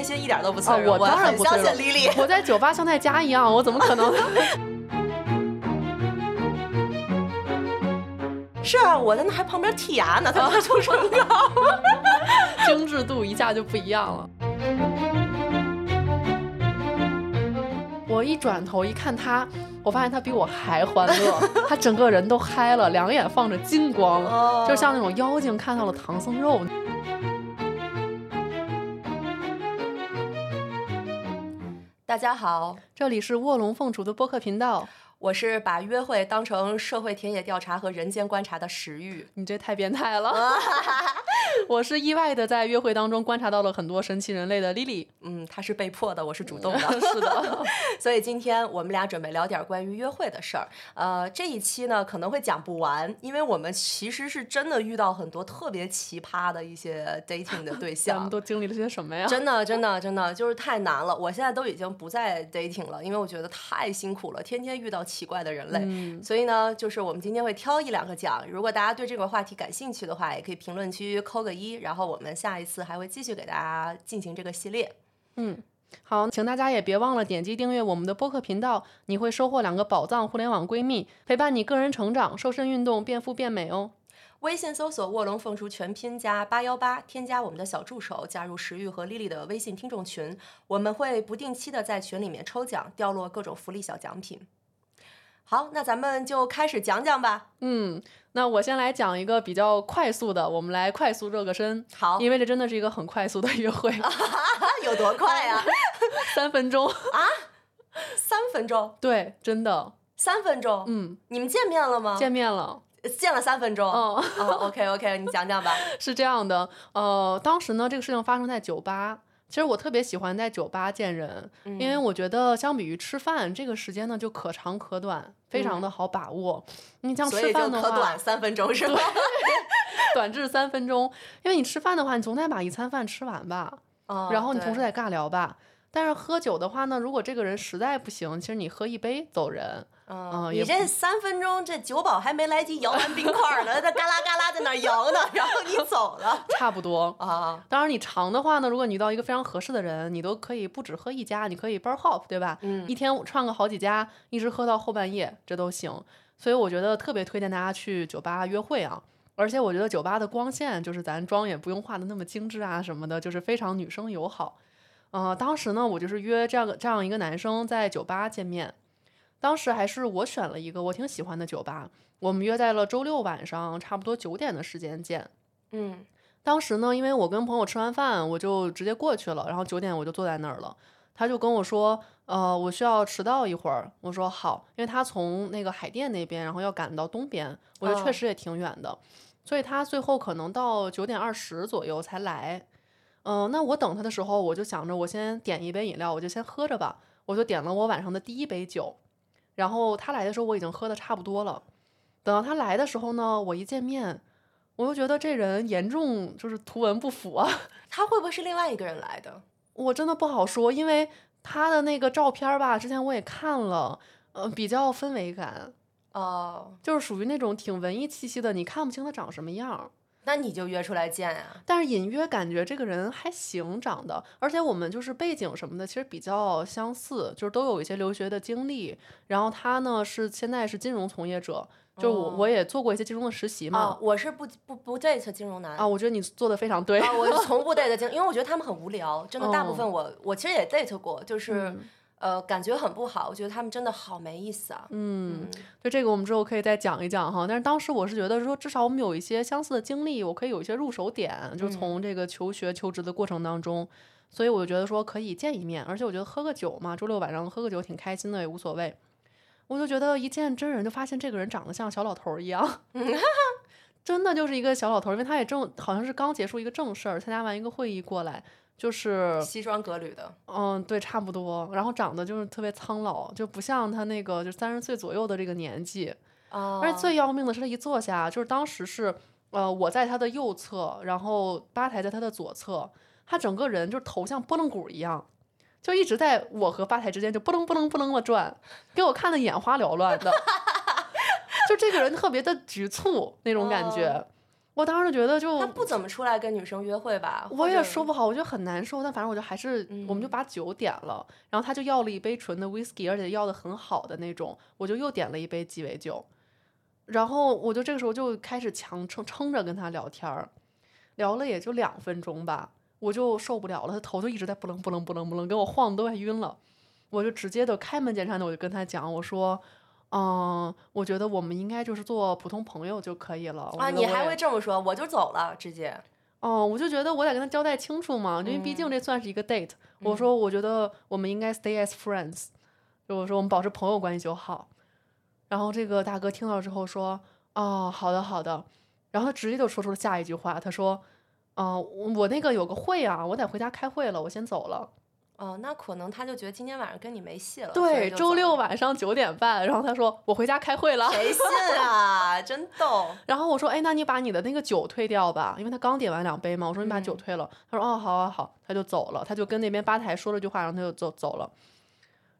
内心一点都不脆弱，我当然不相信。我在酒吧像在家一样，我怎么可能？是啊，我在那还旁边剔牙呢，他快出声了，精致度一下就不一样了。我一转头一看他，我发现他比我还欢乐，他整个人都嗨了，两眼放着金光，就像那种妖精看到了唐僧肉。大家好，这里是卧龙凤雏的播客频道。我是把约会当成社会田野调查和人间观察的食欲，你这太变态了。我是意外的在约会当中观察到了很多神奇人类的 Lily，嗯，她是被迫的，我是主动的，是的。所以今天我们俩准备聊点关于约会的事儿。呃，这一期呢可能会讲不完，因为我们其实是真的遇到很多特别奇葩的一些 dating 的对象。咱们都经历了些什么呀？真的，真的，真的就是太难了。我现在都已经不再 dating 了，因为我觉得太辛苦了，天天遇到。奇怪的人类，所以呢，就是我们今天会挑一两个讲。如果大家对这个话题感兴趣的话，也可以评论区扣个一，然后我们下一次还会继续给大家进行这个系列。嗯，好，请大家也别忘了点击订阅我们的播客频道，你会收获两个宝藏互联网闺蜜，陪伴你个人成长、瘦身运动、变富变美哦。微信搜索“卧龙凤雏”全拼加八幺八，添加我们的小助手，加入石玉和丽丽的微信听众群，我们会不定期的在群里面抽奖，掉落各种福利小奖品。好，那咱们就开始讲讲吧。嗯，那我先来讲一个比较快速的，我们来快速热个身。好，因为这真的是一个很快速的约会。有多快啊？三分钟啊？三分钟？对，真的三分钟。嗯，你们见面了吗？见面了，见了三分钟。哦，OK OK，你讲讲吧。是这样的，呃，当时呢，这个事情发生在酒吧。其实我特别喜欢在酒吧见人，因为我觉得相比于吃饭，这个时间呢就可长可短，非常的好把握。你像吃饭的话，可短三分钟是吧？短至三分钟，因为你吃饭的话，你总得把一餐饭吃完吧，然后你同时得尬聊吧。但是喝酒的话呢，如果这个人实在不行，其实你喝一杯走人。嗯，你这三分钟，这酒保还没来及摇完冰块呢，他嘎啦嘎啦在那摇呢，然后你 走了，差不多啊。当然你长的话呢，如果你遇到一个非常合适的人，你都可以不止喝一家，你可以 bar hop，对吧？嗯，一天串个好几家，一直喝到后半夜，这都行。所以我觉得特别推荐大家去酒吧约会啊，而且我觉得酒吧的光线就是咱妆也不用化的那么精致啊什么的，就是非常女生友好。呃，当时呢，我就是约这样这样一个男生在酒吧见面。当时还是我选了一个我挺喜欢的酒吧，我们约在了周六晚上，差不多九点的时间见。嗯，当时呢，因为我跟朋友吃完饭，我就直接过去了，然后九点我就坐在那儿了。他就跟我说，呃，我需要迟到一会儿。我说好，因为他从那个海淀那边，然后要赶到东边，我觉得确实也挺远的，所以他最后可能到九点二十左右才来。嗯，那我等他的时候，我就想着我先点一杯饮料，我就先喝着吧。我就点了我晚上的第一杯酒。然后他来的时候，我已经喝的差不多了。等到他来的时候呢，我一见面，我就觉得这人严重就是图文不符啊。他会不会是另外一个人来的？我真的不好说，因为他的那个照片吧，之前我也看了，呃，比较氛围感，哦，就是属于那种挺文艺气息的，你看不清他长什么样。那你就约出来见呀？但是隐约感觉这个人还行，长得，而且我们就是背景什么的，其实比较相似，就是都有一些留学的经历。然后他呢是现在是金融从业者，就我我也做过一些金融的实习嘛。我是不不不 date 金融男啊，我觉得你做的非常对。啊我 从不 date 金，因为我觉得他们很无聊，真的大部分我我其实也 date 过，就是。呃，感觉很不好，我觉得他们真的好没意思啊。嗯，就这个我们之后可以再讲一讲哈。但是当时我是觉得说，至少我们有一些相似的经历，我可以有一些入手点，就从这个求学求职的过程当中，所以我就觉得说可以见一面。而且我觉得喝个酒嘛，周六晚上喝个酒挺开心的，也无所谓。我就觉得一见真人就发现这个人长得像小老头一样，真的就是一个小老头，因为他也正好像是刚结束一个正事儿，参加完一个会议过来。就是西装革履的，嗯，对，差不多。然后长得就是特别苍老，就不像他那个就三十岁左右的这个年纪。而且最要命的是，他一坐下，就是当时是，呃，我在他的右侧，然后吧台在他的左侧，他整个人就是头像拨浪鼓一样，就一直在我和吧台之间就拨楞拨楞拨楞的转，给我看的眼花缭乱的。就这个人特别的局促那种感觉。我当时觉得就他不怎么出来跟女生约会吧？我也说不好，我觉得很难受，但反正我就还是，我们就嗯把酒点了，然后他就要了一杯纯的 whisky，而且要的很好的那种，我就又点了一杯鸡尾酒，然后我就这个时候就开始强撑撑着跟他聊天儿，聊了也就两分钟吧，我就受不了了，他头就一直在不楞不楞不楞不楞，给我晃的都快晕了，我就直接的开门见山的我就跟他讲，我说。嗯，我觉得我们应该就是做普通朋友就可以了。啊，你还会这么说，我就走了，直接。哦，我就觉得我得跟他交代清楚嘛，因为毕竟这算是一个 date。我说，我觉得我们应该 stay as friends，就我说我们保持朋友关系就好。然后这个大哥听到之后说，哦，好的好的，然后他直接就说出了下一句话，他说，哦、我我那个有个会啊，我得回家开会了，我先走了。哦，那可能他就觉得今天晚上跟你没戏了。对，周六晚上九点半，然后他说我回家开会了。谁信啊？真逗。然后我说，哎，那你把你的那个酒退掉吧，因为他刚点完两杯嘛。我说你把酒嗯退了，他说哦，好好好，他就走了，他就跟那边吧台说了句话，然后他就走走了。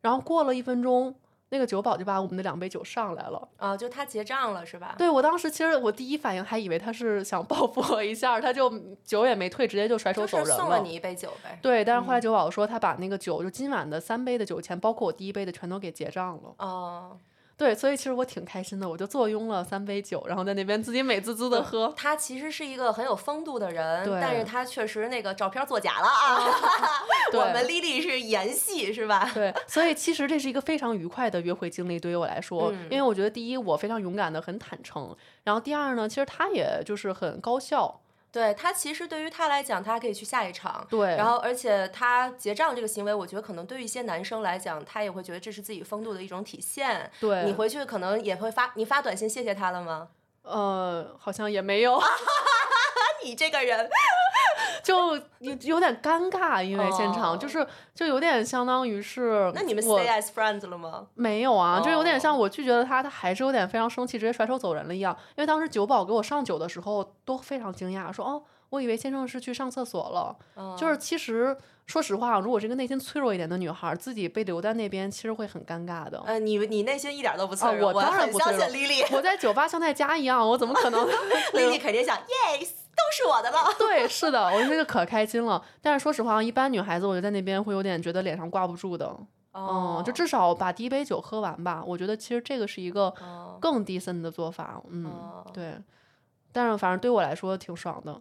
然后过了一分钟，那个酒保就把我们的两杯酒上来了。啊，就他结账了是吧？对我当时其实我第一反应还以为他是想报复我一下，他就酒也没退，直接就甩手就是走人送了你一杯酒呗。对，但是后来酒保说他把那个酒，就今晚的三杯的酒钱，包括我第一杯的，全都给结账了。哦，对，所以其实我挺开心的，我就坐拥了三杯酒，然后在那边自己美滋滋的喝。他其实是一个很有风度的人，但是他确实那个照片作假了 啊。我对们丽丽是演戏是吧？对，所以其实这是一个非常愉快的约会经历，对于我来说，嗯因为我觉得第一，我非常勇敢的很坦诚，然后第二呢，其实他也就是很高效，对他其实对于他来讲，他还可以去下一场。对，然后，而且他结账这个行为，我觉得可能对于一些男生来讲，他也会觉得这是自己风度的一种体现。对，你回去可能也会发，你发短信谢谢他了吗？呃，好像也没有，你这个人，就有有点尴尬，因为现场、哦就是就有点相当于是，那你们我 stay as friends 了吗？没有啊，就有点像哦我拒绝了他，他还是有点非常生气，直接甩手走人了一样。因为当时酒保给我上酒的时候都非常惊讶，说哦，我以为先生是去上厕所了。嗯就是其实说实话，如果是一个内心脆弱一点的女孩，自己被留在那边，其实会很尴尬的。呃，你你内心一点都不脆啊弱，我当然不脆弱信丽丽，我在酒吧像在家一样，我怎么可能？丽丽肯定想，yes，都是我的了。对，是的，我那个可开心了。但是说实话，一般女孩子我觉得在那边会有点觉得脸上挂不住的。哦嗯，就至少把第一杯酒喝完吧。我觉得其实这个是一个哦更 decent 的做法。嗯，哦对。但是反正对我来说挺爽的。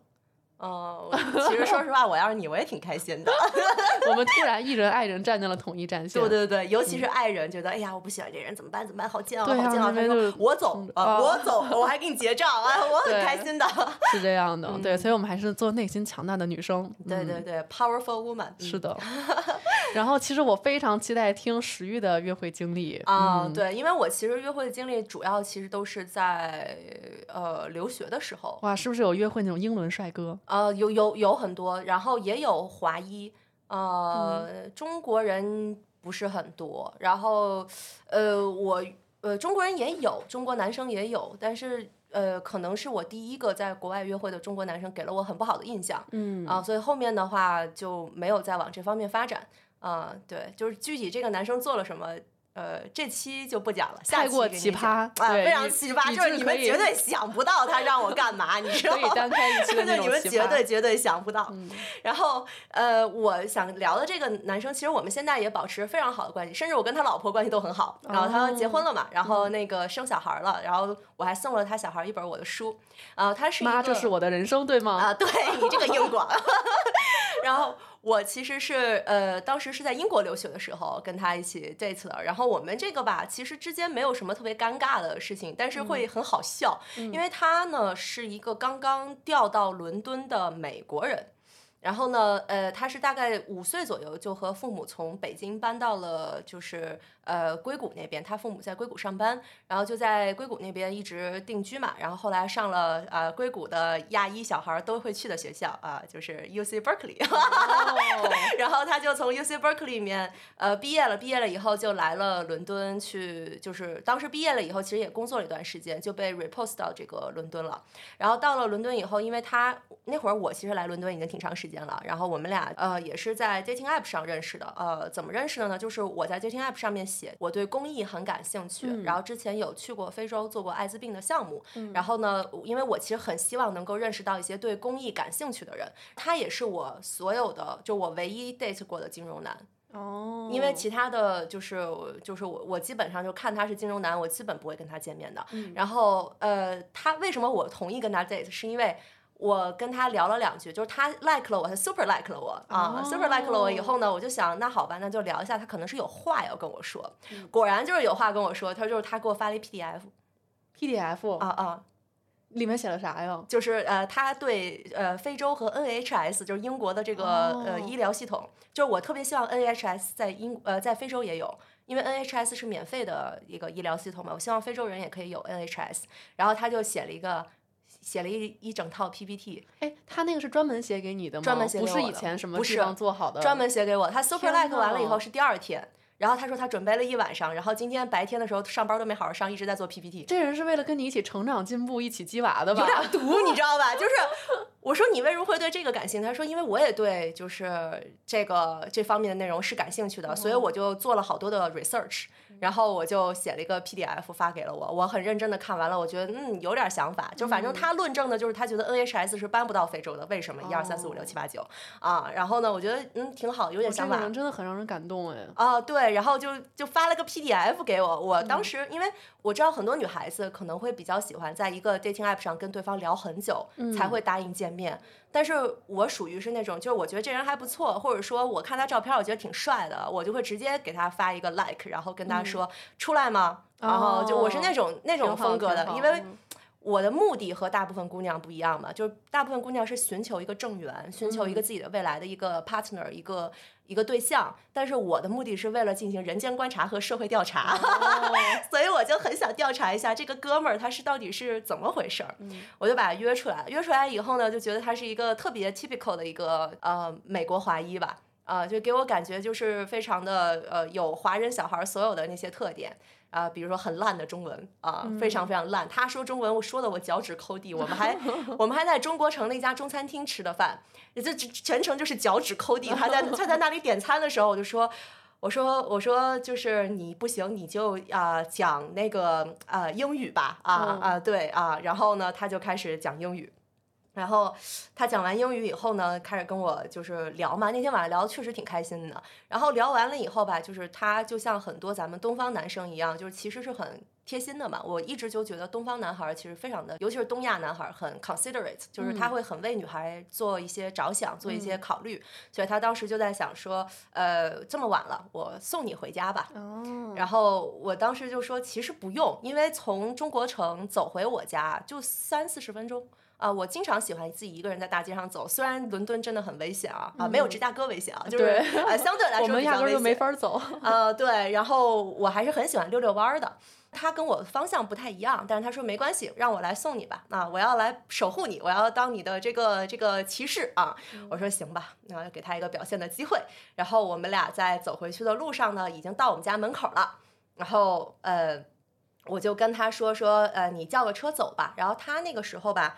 哦，其实说实话，我要是你，我也挺开心的。我们突然一人爱人站在了统一战线。对对对，尤其是爱人，觉得哎呀，我不喜欢这人，怎么办？怎么办？好煎熬，啊好煎熬。我走我走，我还给你结账啊，我很开心的。是这样的，对，所以我们还是做内心强大的女生。嗯对对对，powerful woman。是的。然后其实我非常期待听石玉的约会经历啊、嗯对，因为我其实约会的经历主要其实都是在呃留学的时候，哇，是不是有约会那种英伦帅哥？呃，有有有很多，然后也有华裔，呃，嗯中国人不是很多，然后呃，我呃中国人也有，中国男生也有，但是呃，可能是我第一个在国外约会的中国男生，给了我很不好的印象嗯啊、所以后面的话就没有再往这方面发展啊、对，就是具体这个男生做了什么。呃，这期就不讲了，下太过期给你讲奇葩啊，对非常奇葩，就是你们绝对想不到他让我干嘛，你知道可以吗？单开一期的 那对，你们绝对绝对想不到。嗯然后，呃，我想聊的这个男生，其实我们现在也保持非常好的关系，甚至我跟他老婆关系都很好。然后他结婚了嘛，然哦后那个生小孩了，然后我还送了他小孩一本我的书。啊、他是妈，这是我的人生，对吗？啊，对你这个硬广。然后我其实是呃，当时是在英国留学的时候跟他一起 date 的。然后我们这个吧，其实之间没有什么特别尴尬的事情，但是会很好笑，因为他呢是一个刚刚调到伦敦的美国人。然后呢，呃，他是大概五岁左右就和父母从北京搬到了就是呃硅谷那边，他父母在硅谷上班，然后就在硅谷那边一直定居嘛。然后后来上了呃硅谷的亚裔小孩都会去的学校啊、就是 U C Berkeley。哦 然后他就从 U C Berkeley 里面呃毕业了，毕业了以后就来了伦敦去，就是当时毕业了以后，其实也工作了一段时间，就被 repost 到这个伦敦了。然后到了伦敦以后，因为他那会儿我其实来伦敦已经挺长时间了，然后我们俩呃也是在 dating app 上认识的。呃，怎么认识的呢？就是我在 dating app 上面写我对公益很感兴趣，然后之前有去过非洲做过艾滋病的项目，然后呢，因为我其实很希望能够认识到一些对公益感兴趣的人。他也是我所有的就我唯一 date 过的金融男。哦，因为其他的就是就是我我基本上就看他是金融男，我基本不会跟他见面的。然后呃，他为什么我同意跟他 date，是因为我跟他聊了两句，就是他 like 了我，他 super like 了我啊，super like 了我以后呢，我就想那好吧，那就聊一下，他可能是有话要跟我说。果然就是有话跟我说，他就是他给我发了一 PDF，PDF 啊啊。里面写了啥呀？就是呃，他对呃非洲和 NHS，就是英国的这个呃医疗系统，就是我特别希望 NHS 在英呃在非洲也有，因为 NHS 是免费的一个医疗系统嘛，我希望非洲人也可以有 NHS。然后他就写了一个写了一一整套 PPT。哎，他那个是专门写给你的吗？专门写不是以前什么地方做好的，专门写给我。他 Super Like 完了以后是第二天。然后他说他准备了一晚上，然后今天白天的时候上班都没好好上，一直在做 PPT。这人是为了跟你一起成长进步，一起鸡娃的吧？有点毒，你知道吧？就是我说你为什么会对这个感兴趣？他说因为我也对就是这个这方面的内容是感兴趣的，所以我就做了好多的 research。然后我就写了一个 PDF 发给了我，我很认真的看完了，我觉得嗯有点想法，就反正他论证的就是他觉得 NHS 是搬不到非洲的，为什么？一二三四五六七八九啊，然后呢，我觉得嗯挺好，有点想法。这个人真的很让人感动哎。啊对，然后就就发了个 PDF 给我，我当时因为我知道很多女孩子可能会比较喜欢在一个 dating app 上跟对方聊很久才会答应见面。但是我属于是那种，就是我觉得这人还不错，或者说我看他照片，我觉得挺帅的，我就会直接给他发一个 like，然后跟他说出来吗？然后就我是那种那种风格的，因为。我的目的和大部分姑娘不一样嘛，就是大部分姑娘是寻求一个正缘，寻求一个自己的未来的一个 partner，一个一个对象。但是我的目的是为了进行人间观察和社会调查，所以我就很想调查一下这个哥们儿他是到底是怎么回事儿。我就把他约出来，约出来以后呢，就觉得他是一个特别 typical 的一个呃美国华裔吧，啊，就给我感觉就是非常的呃有华人小孩所有的那些特点。啊，比如说很烂的中文啊，非常非常烂。他说中文，我说的我脚趾抠地。我们还我们还在中国城那家中餐厅吃的饭，也就全程就是脚趾抠地。他在他在那里点餐的时候，我就说，我说我说就是你不行，你就啊讲那个呃英语吧啊啊对啊，然后呢他就开始讲英语。然后他讲完英语以后呢，开始跟我就是聊嘛。那天晚上聊的确实挺开心的。然后聊完了以后吧，就是他就像很多咱们东方男生一样，就是其实是很贴心的嘛。我一直就觉得东方男孩其实非常的，尤其是东亚男孩很 considerate，就是他会很为女孩做一些着想，做一些考虑。所以他当时就在想说，呃，这么晚了，我送你回家吧。哦。然后我当时就说，其实不用，因为从中国城走回我家就三四十分钟。啊，我经常喜欢自己一个人在大街上走，虽然伦敦真的很危险啊，啊，没有芝加哥危险啊，就是呃 相对来说我们压根就没法走。呃，对，然后我还是很喜欢溜溜弯儿的。他跟我方向不太一样，但是他说没关系，让我来送你吧。啊，我要来守护你，我要当你的这个这个骑士啊。我说行吧，那给他一个表现的机会。然后我们俩在走回去的路上呢，已经到我们家门口了。然后呃，我就跟他说说，呃，你叫个车走吧。然后他那个时候吧。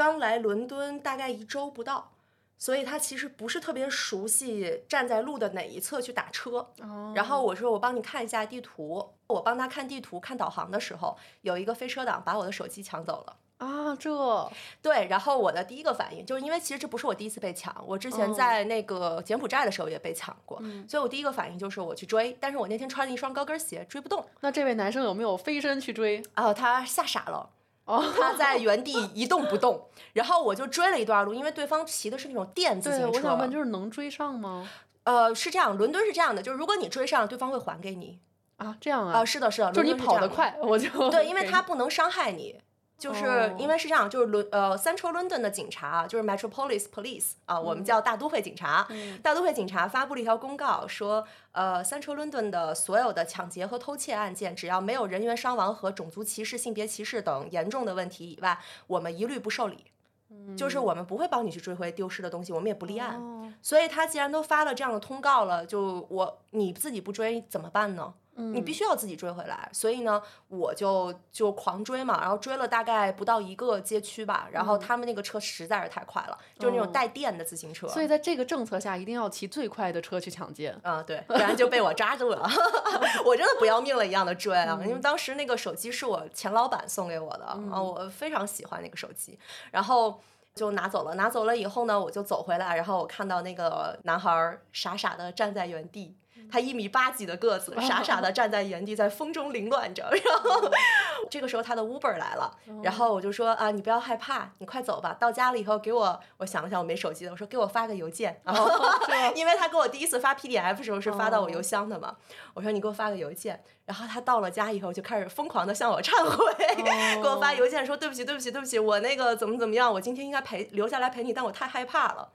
刚来伦敦大概一周不到，所以他其实不是特别熟悉站在路的哪一侧去打车。然后我说我帮你看一下地图，我帮他看地图看导航的时候，有一个飞车党把我的手机抢走了。啊，这对。然后我的第一个反应就是因为其实这不是我第一次被抢，我之前在那个柬埔寨的时候也被抢过，所以我第一个反应就是我去追。但是我那天穿了一双高跟鞋，追不动。那这位男生有没有飞身去追？哦，他吓傻了。他在原地一动不动，然后我就追了一段路，因为对方骑的是那种电自行车。我想问，就是能追上吗？呃，是这样，伦敦是这样的，就是如果你追上，对方会还给你啊，这样啊？啊，是的，是的，就是你跑得快，我就对，因为他不能伤害你。就是因为是这样，就是伦呃，Central London 的警察，就是 Metropolis Police 啊，我们叫大都会警察。大都会警察发布了一条公告，说呃，Central London 的所有的抢劫和偷窃案件，只要没有人员伤亡和种族歧视、性别歧视等严重的问题以外，我们一律不受理。就是我们不会帮你去追回丢失的东西，我们也不立案。所以他既然都发了这样的通告了，就我你自己不追怎么办呢？你必须要自己追回来。所以呢，我就就狂追嘛，然后追了大概不到一个街区吧，然后他们那个车实在是太快了，就是那种带电的自行车。所以在这个政策下，一定要骑最快的车去抢劫。啊，对，不然就被我抓住了。我真的不要命了一样的追啊，因为当时那个手机是我前老板送给我的啊，我非常喜欢那个手机，然后。就拿走了，拿走了以后呢，我就走回来，然后我看到那个男孩傻傻的站在原地。他一米八几的个子，傻傻的站在原地，在风中凌乱着。然后 这个时候他的 Uber 来了，然后我就说啊，你不要害怕，你快走吧。到家了以后给我，我想了想，我没手机的，我说给我发个邮件。然后 因为他给我第一次发 PDF 的时候是发到我邮箱的嘛，我说你给我发个邮件。然后他到了家以后就开始疯狂的向我忏悔，给我发邮件说对不起对不起对不起，我那个怎么怎么样，我今天应该陪留下来陪你，但我太害怕了。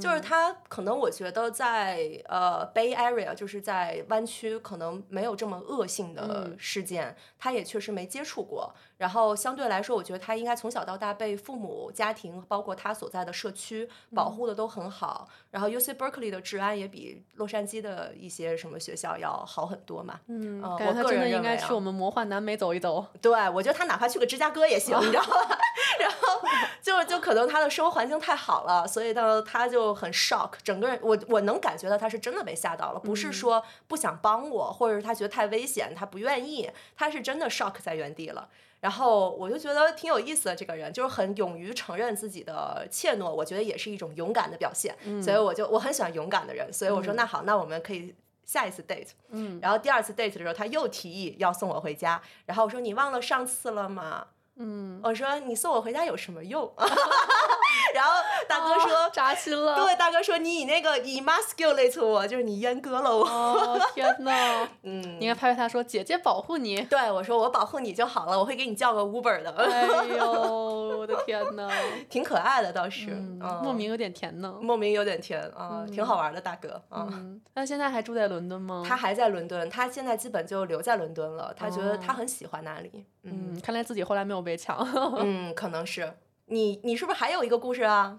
就是他可能我觉得在呃 Bay Area，就是在湾区，可能没有这么恶性的事件，他也确实没接触过。然后相对来说，我觉得他应该从小到大被父母、家庭，包括他所在的社区保护的都很好。然后 U C Berkeley 的治安也比洛杉矶的一些什么学校要好很多嘛。嗯，我个人应该去我们魔幻南美走一走。对，我觉得他哪怕去个芝加哥也行，你知道吗？然后就就可能他的生活环境太好了，所以到他。他就很 shock，整个人我我能感觉到他是真的被吓到了，不是说不想帮我，或者是他觉得太危险，他不愿意，他是真的 shock 在原地了。然后我就觉得挺有意思的，这个人就是很勇于承认自己的怯懦，我觉得也是一种勇敢的表现。所以我就我很喜欢勇敢的人，所以我说那好，那我们可以下一次 date。嗯，然后第二次 date 的时候，他又提议要送我回家，然后我说你忘了上次了吗？嗯，我说你送我回家有什么用？然后大哥说扎心了。对，大哥说你以那个 emasculate 我，就是你阉割了我。哦天 呐！嗯，应该拍拍他说姐姐保护你。对，我说我保护你就好了，我会给你叫个 Uber 的。哎呦，我的天呐！挺可爱的倒是，莫名有点甜呢。莫名有点甜啊，挺好玩的大哥啊。那现在还住在伦敦吗？他还在伦敦，他现在基本就留在伦敦了。他觉得他很喜欢那里。嗯，看来自己后来没有被抢。嗯，可能是。你你是不是还有一个故事啊？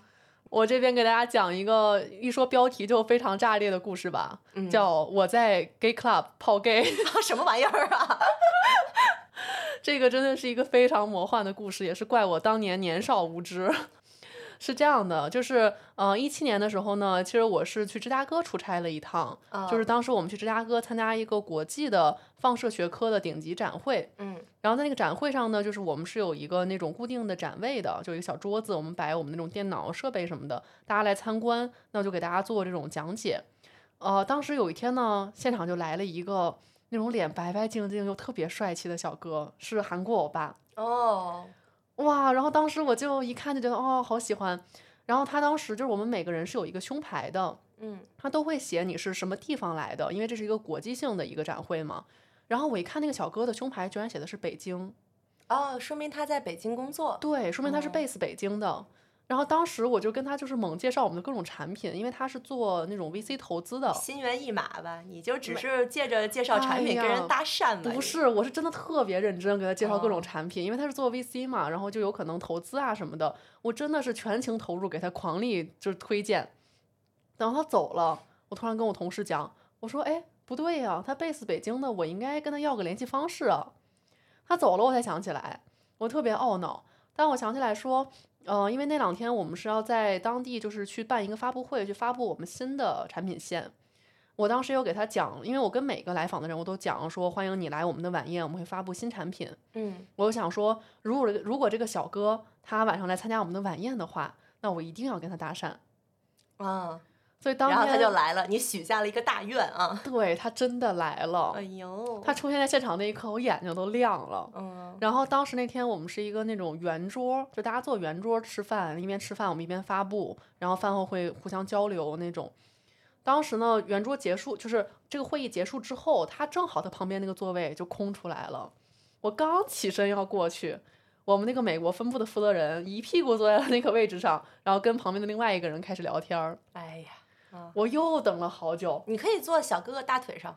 我这边给大家讲一个一说标题就非常炸裂的故事吧，叫我在 gay club 泡 gay，什么玩意儿啊？这个真的是一个非常魔幻的故事，也是怪我当年年少无知。是这样的，就是呃，一七年的时候呢，其实我是去芝加哥出差了一趟，就是当时我们去芝加哥参加一个国际的放射学科的顶级展会，嗯，然后在那个展会上呢，就是我们是有一个那种固定的展位的，就一个小桌子，我们摆我们那种电脑设备什么的，大家来参观，那我就给大家做这种讲解。呃，当时有一天呢，现场就来了一个那种脸白白净净又特别帅气的小哥，是韩国欧巴。哦。哇，然后当时我就一看就觉得哦，好喜欢。然后他当时就是我们每个人是有一个胸牌的，嗯，他都会写你是什么地方来的，因为这是一个国际性的一个展会嘛。然后我一看那个小哥的胸牌居然写的是北京，哦，说明他在北京工作。对，说明他是 base 北京的。然后当时我就跟他就是猛介绍我们的各种产品，因为他是做那种 VC 投资的，心猿意马吧？你就只是借着介绍产品跟人搭讪吗？不是，我是真的特别认真给他介绍各种产品，因为他是做 VC 嘛，然后就有可能投资啊什么的，我真的是全情投入给他狂力就是推荐。等他走了，我突然跟我同事讲，我说：“哎，不对呀，他 base 北京的，我应该跟他要个联系方式啊。”他走了，我才想起来，我特别懊恼。但我想起来说。呃，因为那两天我们是要在当地，就是去办一个发布会，去发布我们新的产品线。我当时有给他讲，因为我跟每个来访的人我都讲说，欢迎你来我们的晚宴，我们会发布新产品。嗯，我就想说，如果如果这个小哥他晚上来参加我们的晚宴的话，那我一定要跟他搭讪。啊。所以当天他就来了，你许下了一个大愿啊！对他真的来了，哎呦！他出现在现场那一刻，我眼睛都亮了。嗯。然后当时那天我们是一个那种圆桌，就大家坐圆桌吃饭，一边吃饭我们一边发布，然后饭后会互相交流那种。当时呢，圆桌结束，就是这个会议结束之后，他正好他旁边那个座位就空出来了。我刚起身要过去，我们那个美国分部的负责人一屁股坐在了那个位置上，然后跟旁边的另外一个人开始聊天儿。哎呀！我又等了好久。你可以坐小哥哥大腿上，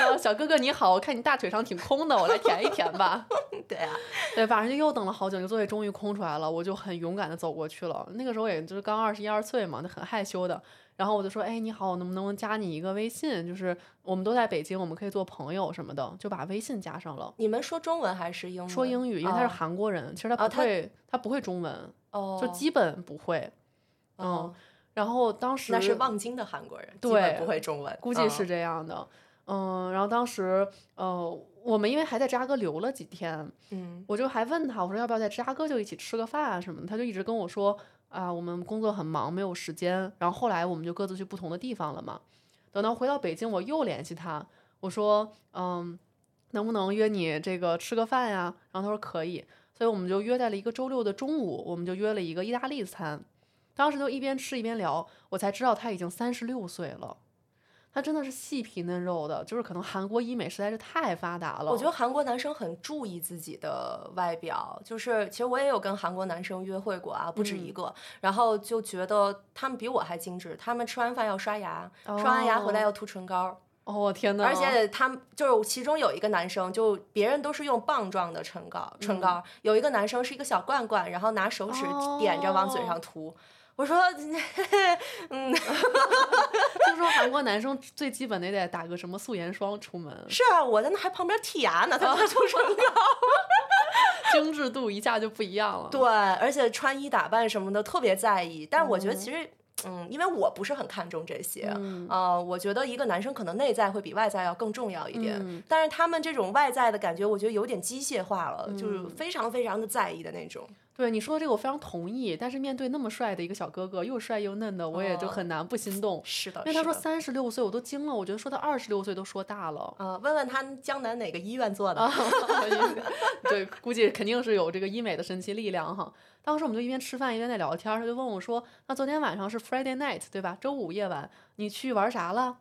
然 后小哥哥你好，我看你大腿上挺空的，我来填一填吧。对啊，对，反正就又等了好久，那个座位终于空出来了，我就很勇敢的走过去了。那个时候也就是刚二十一二岁嘛，那很害羞的。然后我就说，哎，你好，我能不能加你一个微信？就是我们都在北京，我们可以做朋友什么的，就把微信加上了。你们说中文还是英文？说英语，因为他是哦韩国人，其实他哦他不会，他不会中文，哦，就基本不会。嗯哦，然后当时那是望京的韩国人，基对本不会中文，嗯估计是这样的。嗯，然后当时呃，我们因为还在芝加哥留了几天，嗯我就还问他，我说要不要在芝加哥就一起吃个饭啊什么的，他就一直跟我说啊，我们工作很忙，没有时间。然后后来我们就各自去不同的地方了嘛。等到回到北京，我又联系他，我说嗯，能不能约你这个吃个饭呀？然后他说可以，所以我们就约在了一个周六的中午，我们就约了一个意大利餐。当时就一边吃一边聊，我才知道他已经三十六岁了。他真的是细皮嫩肉的，就是可能韩国医美实在是太发达了。我觉得韩国男生很注意自己的外表，就是其实我也有跟韩国男生约会过啊，不止嗯一个，然后就觉得他们比我还精致，他们吃完饭要刷牙，刷完牙回来哦要涂唇膏，哦，我天呐！而且他们就是其中有一个男生，就别人都是用棒状的唇膏，嗯唇膏有一个男生是一个小罐罐，然后拿手指点着往嘴哦上涂。我说，嗯，听说韩国男生最基本的得打个什么素颜霜出门，是啊，我在那还旁边剔牙呢，他给我涂唇膏。精致度一下就不一样了。对，而且穿衣打扮什么的特别在意。但是我觉得嗯其实，嗯，因为我不是很看重这些，嗯呃，我觉得一个男生可能内在会比外在要更重要一点。嗯但是他们这种外在的感觉，我觉得有点机械化了，就是嗯非常非常的在意的那种。对你说的这个我非常同意，但是面对那么帅的一个小哥哥，又帅又嫩的，我也就哦很难不心动。是的，因为他说三十六岁，我都惊了，我觉得说他二十六岁都说大了。呃，问问他江南哪个医院做的？啊，对，估计肯定是有这个医美的神奇力量哈。当时我们就一边吃饭一边在聊天，他就问我说：“那昨天晚上是 Friday night 对吧？周五夜晚你去玩啥了？”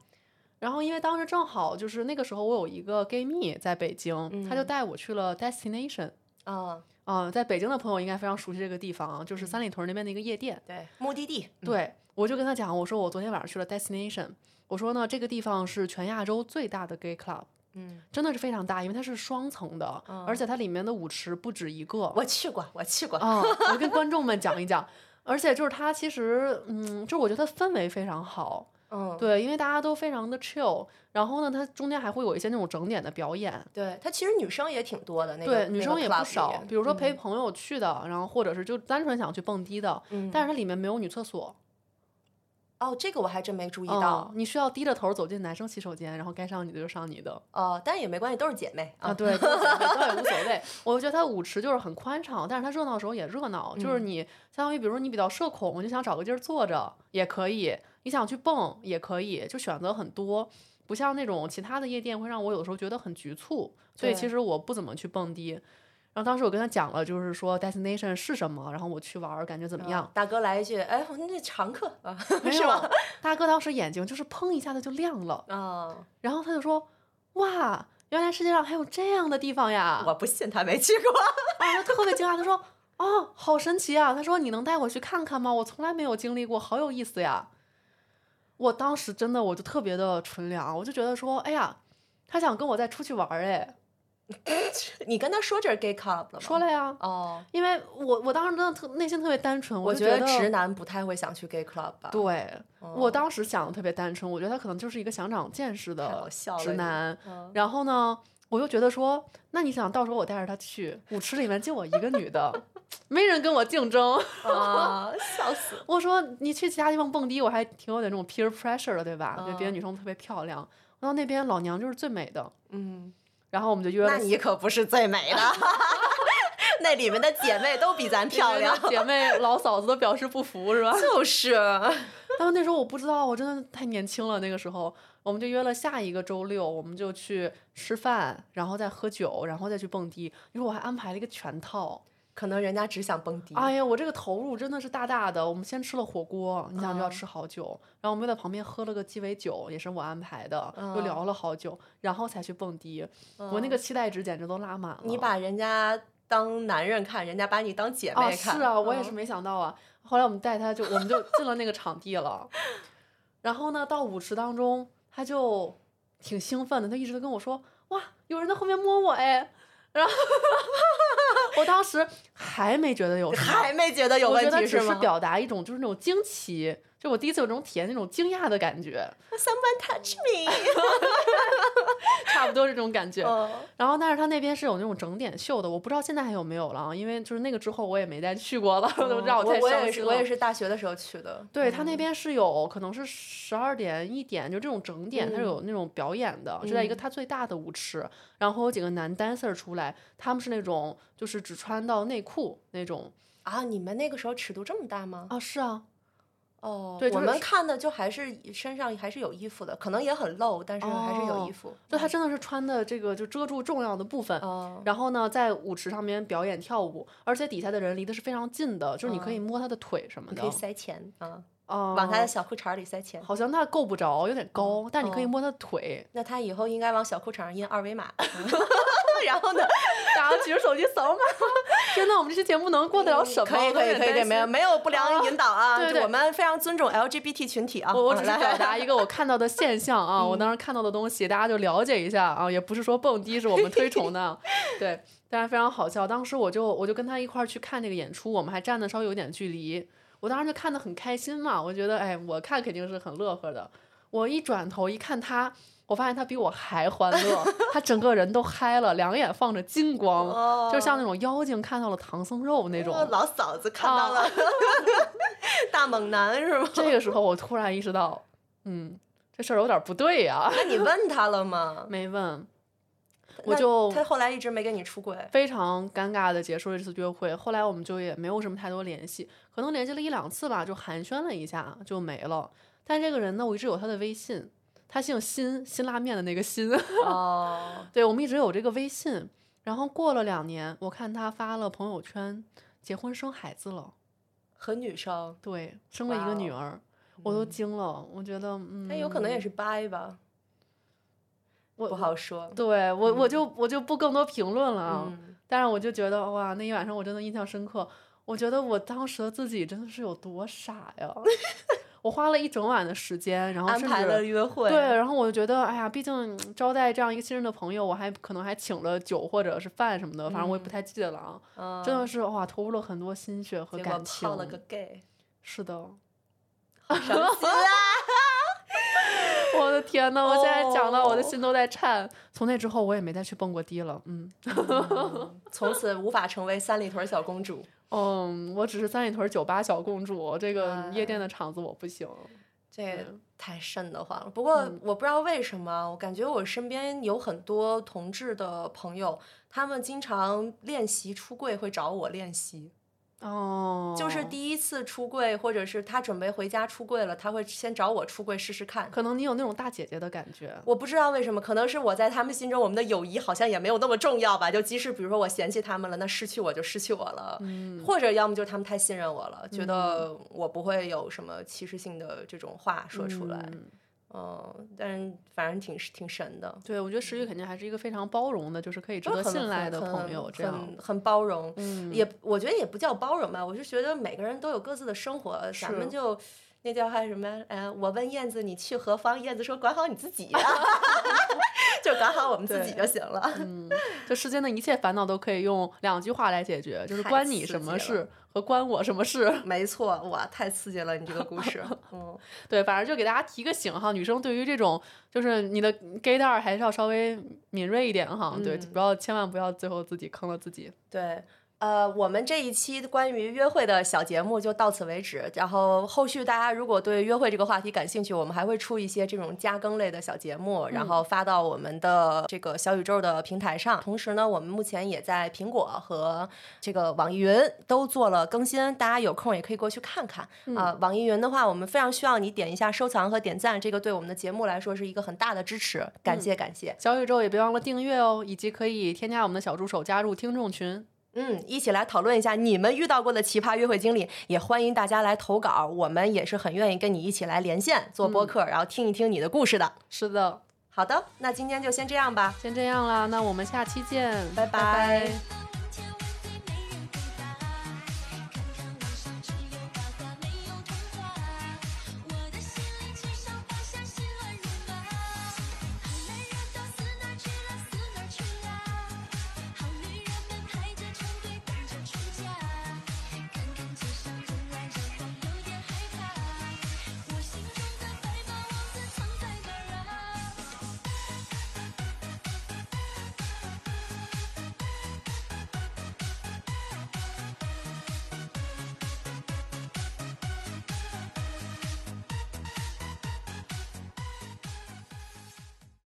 然后因为当时正好就是那个时候我有一个 gay 蜜在北京，他就嗯带我去了 Destination。啊，啊、在北京的朋友应该非常熟悉这个地方啊，就是三里屯那边的一个夜店。对，目的地。嗯，对，我就跟他讲，我说我昨天晚上去了 Destination，我说呢这个地方是全亚洲最大的 gay club，嗯，真的是非常大，因为它是双层的，而且它里面的舞池不止一个。我去过，我去过。啊、我跟观众们讲一讲，而且就是它其实，嗯，就是我觉得它氛围非常好，嗯，对，因为大家都非常的 chill，然后呢，它中间还会有一些那种整点的表演，对，它其实女生也挺多的，那个对，女生也不少，比如说陪嗯朋友去的，然后或者是就单纯想去蹦迪的，嗯但是它里面没有女厕所，哦，这个我还真没注意嗯到。你需要低着头走进男生洗手间，然后该上你的就上你的。哦，但也没关系，都是姐妹啊，对，都无所谓，倒也无所谓。我就觉得它舞池就是很宽敞，但是它热闹的时候也热闹。就是嗯你相当于，比如说你比较社恐，就想找个地儿坐着也可以；你想去蹦也可以，就选择很多。不像那种其他的夜店会让我有的时候觉得很局促，所以其实我不怎么去蹦迪。然后当时我跟他讲了，就是说 destination 是什么，然后我去玩儿感觉怎么样？大哥来一句，哎，那常客啊，是吗？，大哥当时眼睛就是砰一下子就亮了，啊，然后他就说：“哇，原来世界上还有这样的地方呀！”我不信他没去过。啊，他特别惊讶，他说：“哦，好神奇啊！”他说：“你能带我去看看吗？我从来没有经历过，好有意思呀！”我当时真的我就特别的纯良，我就觉得说：“哎呀，他想跟我再出去玩儿哎。你跟他说这是 gay club 了”吗？说了呀，哦，因为我我当时真的特内心特别单纯，我觉觉得直男不太会想去 gay club 吧。对，我哦当时想的特别单纯，我觉得他可能就是一个想长见识的直男。嗯然后呢，我又觉得说，那你想到时候我带着他去舞池里面就我一个女的，没人跟我竞争。啊，笑死！我说你去其他地方蹦迪，我还挺有点那种 peer pressure 的，对吧？就别的嗯女生特别漂亮，然后那边老娘就是最美的，嗯，然后我们就约了那你可不是最美的，那里面的姐妹都比咱漂亮。姐妹 老嫂子都表示不服，是吧？就是，但是那时候我不知道，我真的太年轻了。那个时候，我们就约了下一个周六，我们就去吃饭，然后再喝酒，然后再去蹦迪。你说我还安排了一个全套。可能人家只想蹦迪。哎呀，我这个投入真的是大大的。我们先吃了火锅，你想就要嗯吃好久，然后我们又在旁边喝了个鸡尾酒，也是我安排的，又嗯聊了好久，然后才去蹦迪。我那个期待值简直都拉满了。你把人家当男人看，人家把你当姐妹啊，看。是啊，我也是嗯没想到啊。后来我们带他就，我们就进了那个场地了。然后呢，到舞池当中，他就挺兴奋的，他一直都跟我说：“哇，有人在后面摸我哎。”然后 我当时还没觉得有还没觉得有问题我觉得只是吗？表达一种就是那种惊奇，就我第一次有这种体验那种惊讶的感觉，Someone touch me 差不多是这种感觉。哦然后，但是他那边是有那种整点秀的，我不知道现在还有没有了啊，因为就是那个之后我也没再去过了，都让我太我也是，伤心了。我也是大学的时候去的。对他那边是有可能是十二点一点，就这种整点，它是嗯有那种表演的，是在一个嗯它最大的舞池，然后有几个男 dancer 出来，他们是那种就是只穿到内裤那种啊，你们那个时候尺度这么大吗？啊，是啊，哦，对就是我们看的就还是身上还是有衣服的，可能也很露，但是还是有衣哦服。就他真的是穿的这个就遮住重要的部分。哦，然后呢，在舞池上面表演跳舞，而且底下的人离的是非常近的，就是你可以摸他的腿什么的你可以，塞钱啊，哦、往他的小裤衩里塞钱。好像他够不着，有点高，但你可以哦摸他的腿。那他以后应该往小裤衩上印二维码，然后呢，然后举着手机扫码。天呐，我们这期节目能过得了什么？可以可以可以，没有没有不良引导啊，对对我们非常尊重 LGBT 群体啊。我我只是表达 一个我看到的现象啊，我当时看到的东西，大家就了解一下啊，也不是说蹦迪是我们推崇的，对，但是非常好笑。当时我就我就跟他一块儿去看这个演出，我们还站的稍微有点距离，我当时就看得很开心嘛，我觉得哎，我看肯定是很乐呵的。我一转头一看他，我发现他比我还欢乐，他整个人都嗨了，两眼放着金光，哦就像那种妖精看到了唐僧肉那种。哦老嫂子看到了 大猛男是吗？这个时候我突然意识到，嗯，这事儿有点不对呀、那你问他了吗？没问，我就他后来一直没跟你出轨。非常尴尬的结束了这次约会。后来我们就也没有什么太多联系，可能联系了一两次吧，就寒暄了一下就没了。但这个人呢，我一直有他的微信，他姓辛，辛拉面的那个辛。哦，对我们一直有这个微信。然后过了两年，我看他发了朋友圈，结婚生孩子了，和女生，对，生了一个女儿，我都惊了。我觉得，嗯，他有可能也是掰吧，我不好说。对我我就我就不更多评论了但是我就觉得哇，那一晚上我真的印象深刻。我觉得我当时的自己真的是有多傻呀！我花了一整晚的时间，然后甚安排约会。对，然后我就觉得，哎呀，毕竟嗯招待这样一个新任的朋友，我还可能还请了酒或者是饭什么的，反正我也不太记得了啊。嗯，真的是哇，投入了很多心血和感情泡。了个 gay，是的，伤心啊！天呐，我现在讲到我的哦心都在颤。从那之后，我也没再去蹦过迪了。嗯嗯从此无法成为三里屯小公主。嗯，我只是三里屯酒吧小公主，这个夜店哎的场子我不行。这嗯太瘆得慌了。不过嗯我不知道为什么，我感觉我身边有很多同志的朋友，他们经常练习出柜会找我练习。哦，就是第一次出柜，或者是他准备回家出柜了，他会先找我出柜试试看。可能你有那种大姐姐的感觉。我不知道为什么，可能是我在他们心中，我们的友谊好像也没有那么重要吧。就即使比如说我嫌弃他们了，那失去我就失去我了，嗯或者要么就是他们太信任我了，觉得我不会有什么歧视性的这种话说出来。嗯嗯，但是反正挺挺神的，对，我觉得石宇肯定还是一个非常包容的，就是可以值得信赖的朋友。这样，很很包容，嗯，也我觉得也不叫包容吧，我是觉得每个人都有各自的生活，咱们就那叫还什么？呃，我问燕子你去何方，燕子说管好你自己，就管好我们自己就行了。嗯，这世间的一切烦恼都可以用两句话来解决，就是关你什么事和关我什么事。没错，哇，太刺激了，你这个故事，嗯，对，反正就给大家提个醒哈，女生对于这种就是你的 gay 蛋儿还是要稍微敏锐一点哈，对，嗯不要千万不要最后自己坑了自己。对。呃，我们这一期关于约会的小节目就到此为止。然后后续大家如果对约会这个话题感兴趣，我们还会出一些这种加更类的小节目，然后发到我们的这个小宇宙的平台上。同时呢，我们目前也在苹果和这个网易云都做了更新，大家有空也可以过去看看啊、网易云的话，我们非常需要你点一下收藏和点赞，这个对我们的节目来说是一个很大的支持，感谢感谢。小宇宙也别忘了订阅哦，以及可以添加我们的小助手加入听众群。嗯，一起来讨论一下你们遇到过的奇葩约会经历，也欢迎大家来投稿，我们也是很愿意跟你一起来连线做播客，然后听一听你的故事的。是的，好的，那今天就先这样吧，先这样啦，那我们下期见，拜。拜拜